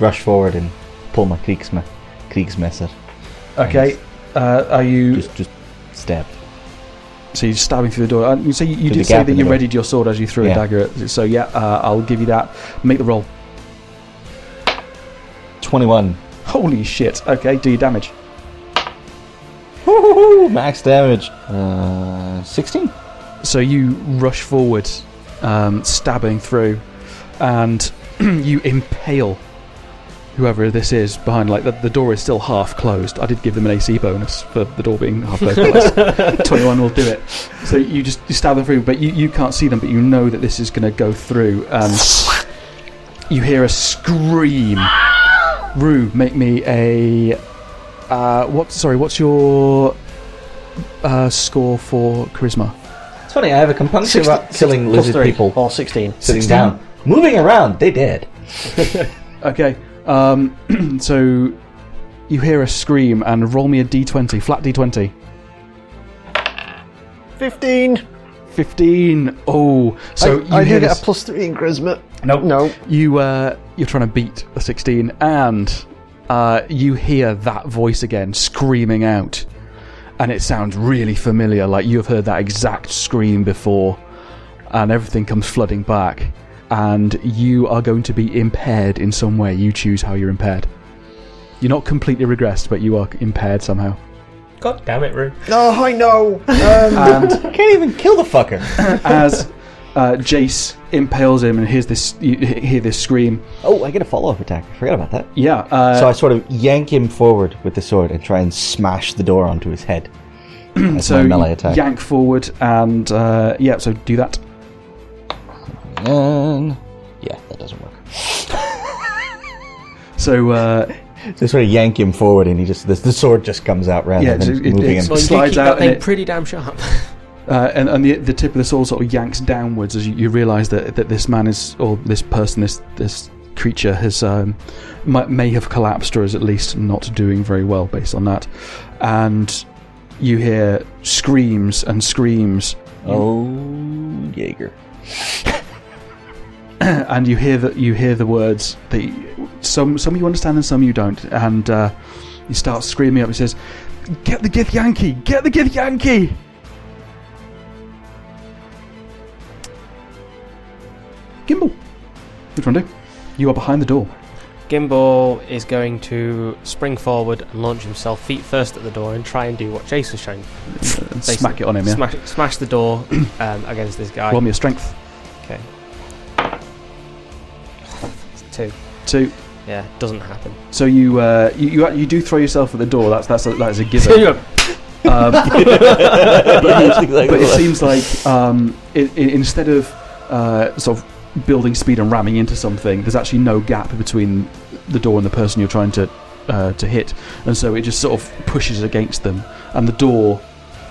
Rush forward and pull my Kriegsme- Kriegsmesser. okay. Uh, are you Just just stabbed. So you're stabbing through the door? So you, you did say that you readied your sword as you threw a dagger. At, so yeah, uh, I'll give you that. Make the roll. 21. Holy shit! Okay, do your damage. Woo! Max damage. Uh, 16. So you rush forward, um, stabbing through, and <clears throat> you impale whoever this is behind. Like the, the door is still half closed. I did give them an AC bonus for the door being half <laughs> closed. but that's- Twenty-one will do it. So you just you stab them through, but you, you can't see them, but you know that this is going to go through, and you hear a scream. Rue, make me a. Uh, what? Sorry, what's your uh, score for charisma? It's funny, I have a compunction Sixty- about killing lizard three, people Or 16. sitting 16. down. Moving around, they dead. <laughs> Okay, um, <clears throat> so you hear a scream and roll me a d20, flat d20. 15. 15. Oh, so you I, I hear do get this- a plus 3 in charisma. Nope. No. you uh, you're trying to beat a 16, and uh, you hear that voice again screaming out, and it sounds really familiar, like you have heard that exact scream before, and everything comes flooding back, and you are going to be impaired in some way. You choose how you're impaired. You're not completely regressed, but you are impaired somehow. God damn it, Rue. Oh, I know. Um, <laughs> And I can't even kill the fucker. <laughs> as uh, Jace impales him and hears this, you hear this scream. oh, I get a follow up attack. I forgot about that. Yeah. Uh, so I sort of yank him forward with the sword and try and smash the door onto his head. <clears throat> That's so my melee attack. yank forward and uh, yeah. So do that. And yeah, that doesn't work. <laughs> So uh, So sort of yank him forward, and he just the, the sword just comes out rather Yeah, than so it- moving it's- him. Well, you Slides out that and thing it- pretty damn sharp. <laughs> uh, and, and the the tip of the sword sort of yanks downwards as you, you realise that that this man is or this person this this creature has um, might, may have collapsed or is at least not doing very well based on that, and you hear screams and screams Oh, Jaeger. <laughs> <clears throat> and you hear that you hear the words that some some you understand and some you don't, and uh, he starts screaming up. He says, "Get the Githyanki! Get the Githyanki!" Gimbal, which one do? You are behind the door. Gimbal is going to spring forward and launch himself feet first at the door and try and do what Jace was trying. And smack it on him. Yeah. Smash, smash the door <clears throat> um, against this guy. Roll me a strength. Okay. Two. Two. Yeah, doesn't happen. So you uh, you, you you do throw yourself at the door. That's that's a, that is a given. <laughs> Um, but, <laughs> but it seems like um, it, it, instead of uh, sort of building speed and ramming into something, there's actually no gap between the door and the person you're trying to uh, to hit, and so it just sort of pushes against them, and the door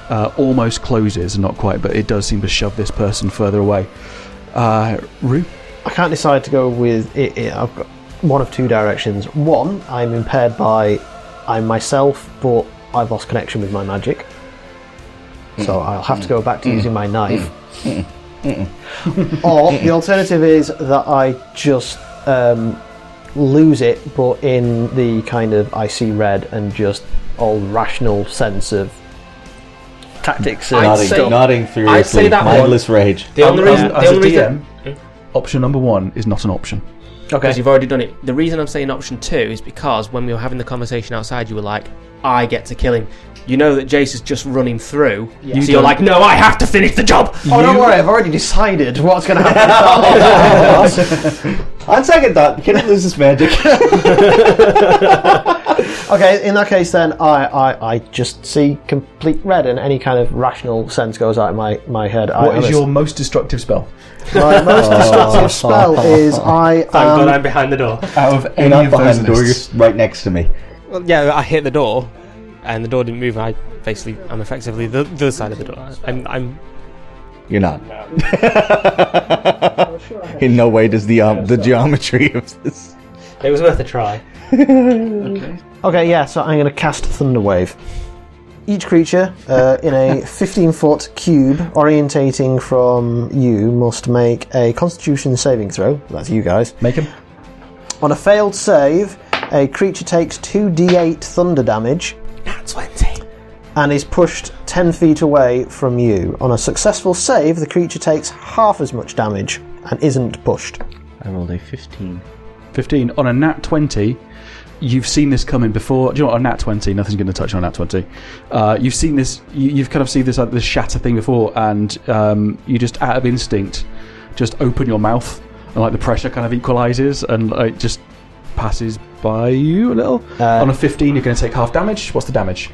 uh, almost closes, not quite, but it does seem to shove this person further away. Uh, Rue, I can't decide to go with it, it. I've got one of two directions. One, I'm impaired by I'm myself, but I've lost connection with my magic. So mm. I'll have to go back to mm. using my mm. knife. or the alternative is that I just um, lose it, but in the kind of I see red and just old rational sense of tactics. and I'd nodding, say- nodding furiously, that one- mindless rage. The only Um, reason, as the a only reason, DM, option number one is not an option. Okay. because you've already done it. The reason I'm saying option two is because when we were having the conversation outside, you were like, "I get to kill him." You know that Jace is just running through, You so you're don't- like, "No, I have to finish the job." Oh, don't worry, I've already decided what's going to happen. On second thought, can he lose his magic? <laughs> okay, in that case, then I, I, I just see complete red, and any kind of rational sense goes out of my, my head. I What is am- your most destructive spell my most destructive <laughs> spell? Is I Thank God am I'm behind the door. out of You're any not of behind those the door, you're lists? right next to me. Well, yeah, I hit the door, and the door didn't move. I basically, I'm effectively the, the other side of the door. I'm, I'm You're not. <laughs> In no way does the um, the geometry of this. it was worth a try. <laughs> okay. Okay, Yeah, so I'm going to cast Thunder Wave. Each creature uh, in a 15 foot cube orientating from you must make a Constitution saving throw. That's you guys. Make him. On a failed save, a creature takes 2d8 thunder damage Nat twenty. and is pushed 10 feet away from you. On a successful save, the creature takes half as much damage and isn't pushed. I rolled a 15. 15 on a nat 20 you've seen this coming before. Do you know what? On Nat 20, nothing's going to touch on Nat 20. Uh, you've seen this, you, you've kind of seen this, uh, this shatter thing before, and um, you just, out of instinct, just open your mouth, and like the pressure kind of equalizes, and like just passes by you a little. Uh, on a 15, you're going to take half damage. What's the damage?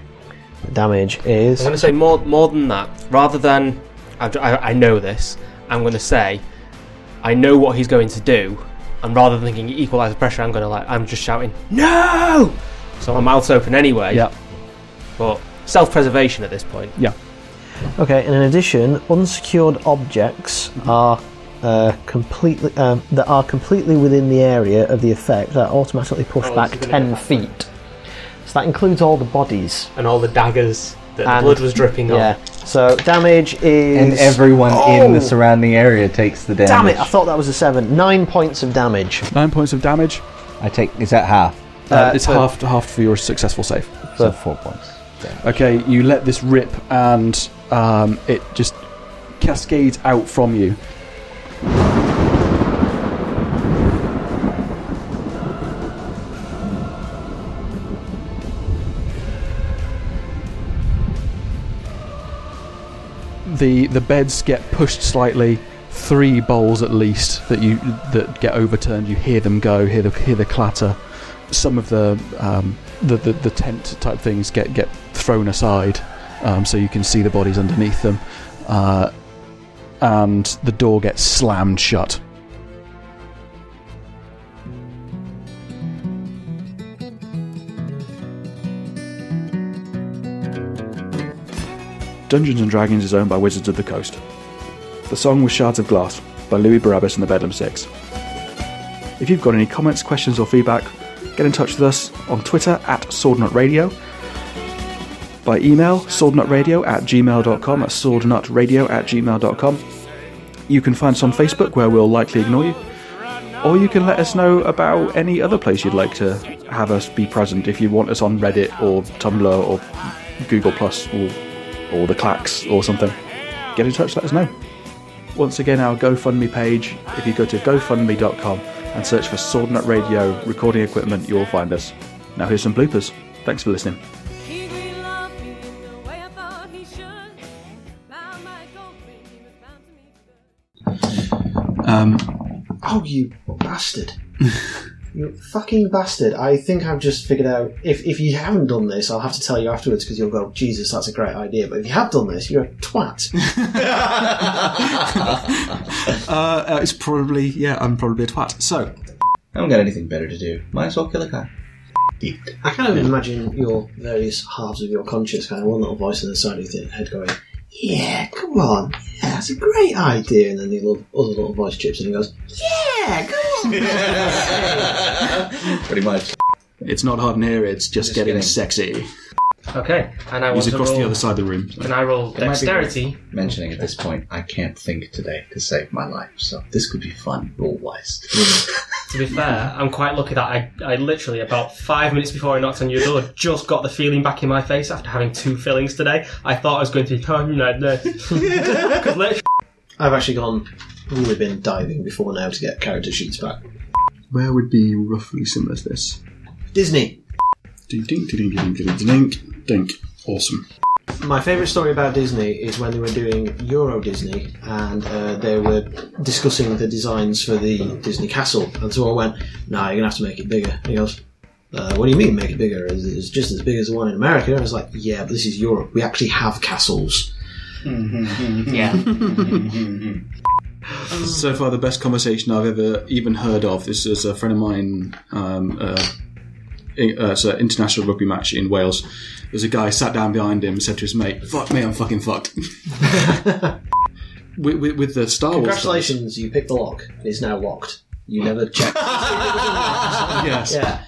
Damage is I'm going to say more more than that. Rather than I, I, I know this, I'm going to say I know what he's going to do, and rather than thinking equalize the pressure, I'm going to like I'm just shouting no. So my mouth's open anyway. Yeah. But self-preservation at this point. Yeah. Okay, and in addition, unsecured objects are uh, completely um, that are completely within the area of the effect are automatically pushed Oh, back this ten feet. So that includes all the bodies. And all the daggers that the blood was dripping on. So damage is And everyone in the Oh! surrounding area takes the damage. Damn it! I thought that was a seven. Nine points of damage. Nine points of damage. I take. Is that half? Uh, Uh, it's for- half half for your successful save. So four points. Okay, you let this rip, and um, it just cascades out from you. The the beds get pushed slightly. Three bowls at least that you that get overturned. You hear them go. Hear the hear the clatter. Some of the um, the, the the tent type things get get thrown aside, um, so you can see the bodies underneath them, uh, and the door gets slammed shut. Dungeons and Dragons is owned by Wizards of the Coast. The song was Shards of Glass by Louis Barabbas and the Bedlam Six. If you've got any comments, questions, or feedback, get in touch with us on Twitter at SwordNutRadio, by email swordnutradio at gmail.com, at swordnutradio at gmail.com. You can find us on Facebook where we'll likely ignore you, or you can let us know about any other place you'd like to have us be present if you want us on Reddit or Tumblr or Google Plus or, or the Clacks or something. Get in touch, let us know. Once again, our GoFundMe page, if you go to gofundme.com and search for Sword Nut Radio recording equipment, you'll find us. Now, here's some bloopers. Thanks for listening. Um. Oh, you bastard! you fucking bastard! I think I've just figured out. If if you haven't done this, I'll have to tell you afterwards because you'll go, Jesus, that's a great idea. But if you have done this, you're a twat. <laughs> <laughs> Uh, it's probably, yeah, I'm probably a twat. So, I haven't got anything better to do. Might as well kill a guy. I kind of imagine your various halves of your conscious kind of one little voice on the side of your head going, "Yeah, come on, yeah, that's a great idea," and then the little, other little voice chips in and goes, "Yeah, go on." <laughs> Pretty much. it's not hard in here, it's just, Just getting kidding. sexy. Okay. And I want He's to across roll, the other side of the room. Can I roll It might be dexterity? Mentioning at this point, I can't think today to save my life, so this could be fun roll wise. To be fair, I'm quite lucky that I, I literally, about five minutes before I knocked on your door, just got the feeling back in my face after having two fillings today. I thought I was going to be oh, no, no. 'Cause literally- I've actually gone really been diving before now to get character sheets back. Where would be roughly similar to this? Disney. Ding ding ding ding ding ding dink, dink. Awesome. My favourite story about Disney is when they were doing Euro Disney and uh, they were discussing the designs for the Disney castle. And so I went, "Nah, you're gonna have to make it bigger." And he goes, uh, "What do you mean make it bigger? Is it's just as big as the one in America?" And I was like, "Yeah, but this is Europe. We actually have castles." yeah. <laughs> So far, the best conversation I've ever even heard of. This is a friend of mine. Um, uh, i- uh, it's an international rugby match in Wales. There's a guy sat down behind him and said to his mate, "Fuck me, I'm fucking fucked." <laughs> with, with, with the Star Wars. Congratulations, you picked the lock. It's now locked. You never <laughs> checked. Yes. yeah.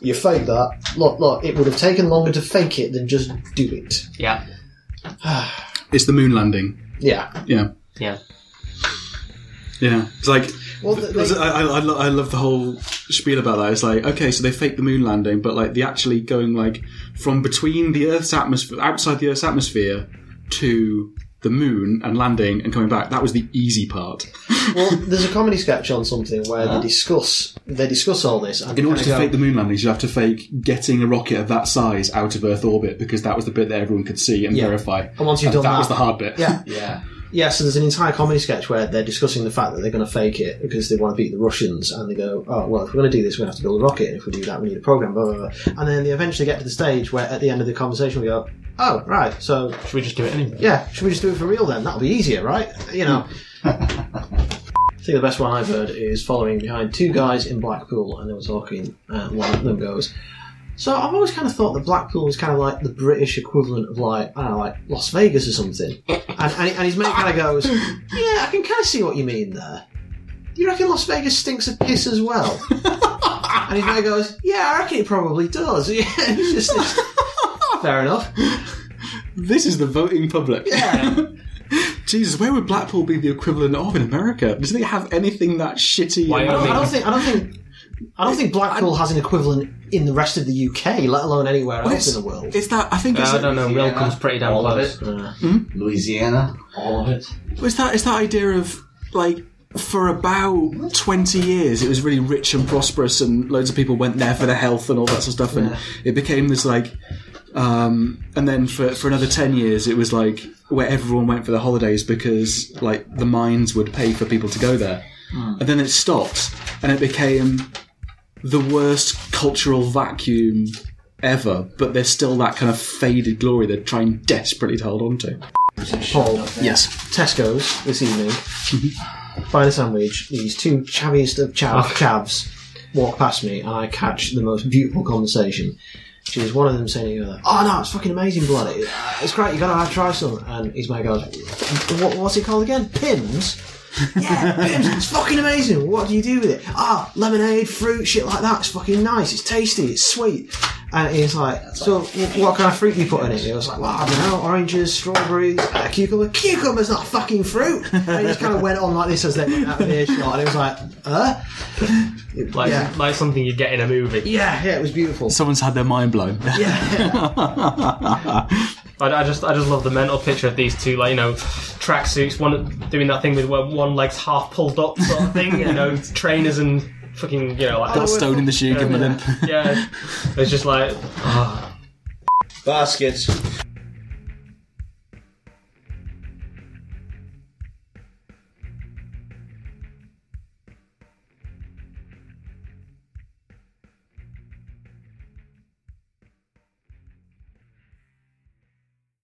You faked that. Look, look, it would have taken longer to fake it than just do it. Yeah. It's the moon landing. Yeah. Yeah. Yeah. Yeah. It's like. Well, th- they- I, I, I, lo- I love the whole spiel about that. It's like, okay, so they fake the moon landing, but like the actually going like from between the Earth's atmosphere, outside the Earth's atmosphere, to the moon and landing and coming back. That was the easy part. <laughs> Well, there's a comedy sketch on something where they uh-huh. discuss they discuss all this. And In order to go, fake the moon landings, you have to fake getting a rocket of that size out of Earth orbit because that was the bit that everyone could see and Yeah. verify. And once you've done that, that- was the hard bit. yeah, <laughs> Yeah. Yeah. So there's an entire comedy sketch where they're discussing the fact that they're going to fake it because they want to beat the Russians, and they go, "Oh, well, if we're going to do this, we have to build a rocket, and if we do that, we need a program." Blah blah blah. And then they eventually get to the stage where, at the end of the conversation, we go, "Oh, right, so Should we just do it anyway? yeah, should we just do it for real then? That'll be easier, right? You know." <laughs> I think the best one I've heard is following behind two guys in Blackpool, and they were talking, and uh, one of them goes, "So I've always kind of thought that Blackpool was kind of like the British equivalent of like I don't know, like Las Vegas or something." And, and, and his mate kind of goes, "Yeah, I can kind of see what you mean there. You reckon Las Vegas stinks of piss as well?" and his mate goes, "Yeah, I reckon it probably does." <laughs> Yeah, it's just it's, fair enough. This is the voting public. Yeah. <laughs> Jesus, where would Blackpool be the equivalent of in America? Does it have anything that shitty? Why I don't, Wyoming. I don't think. I don't think. I don't think Blackpool has an equivalent in the rest of the UK, let alone anywhere else in the world. It's that I think it's I don't know. Will comes pretty damn all of close. it. Uh, Louisiana, all of it. it's that it's that idea of like for about twenty years it was really rich and prosperous and loads of people went there for their health and all that sort of stuff and it became this like um, and then for for another ten years it was like where everyone went for the holidays because like the mines would pay for people to go there and then it stopped and it became the worst cultural vacuum ever but there's still that kind of faded glory they're trying desperately to hold on to Paul, yes Tesco's this evening, mm-hmm. find a sandwich. These two chavviest of chav, ah. chavs walk past me, and I catch the most beautiful conversation. Which is one of them saying to the other, "Oh no, it's fucking amazing, blood! It- It's great. You gotta have try some." And his mate goes, what, "What's it called again? Pimm's." Yeah. It's fucking amazing. What do you do with it? Ah, lemonade, fruit, shit like that. It's fucking nice. It's tasty. It's sweet. And he's like, so what kind of fruit do you put in it? He was like, well, I don't know, oranges, strawberries, uh, cucumber. Cucumber's not fucking fruit. And he just kind of went on like this as they went out of the earshot. And it was like, huh? Like, Yeah. like something you get in a movie. Yeah, yeah, it was beautiful. someone's had their mind blown <laughs> I, I just, I just love the mental picture of these two, like you know, tracksuits, one doing that thing with where one leg's half pulled up, sort of thing. You know, trainers and fucking, you know, like Got a stone in the shoe, give him a limp. yeah. It's just like, ah. Baskets.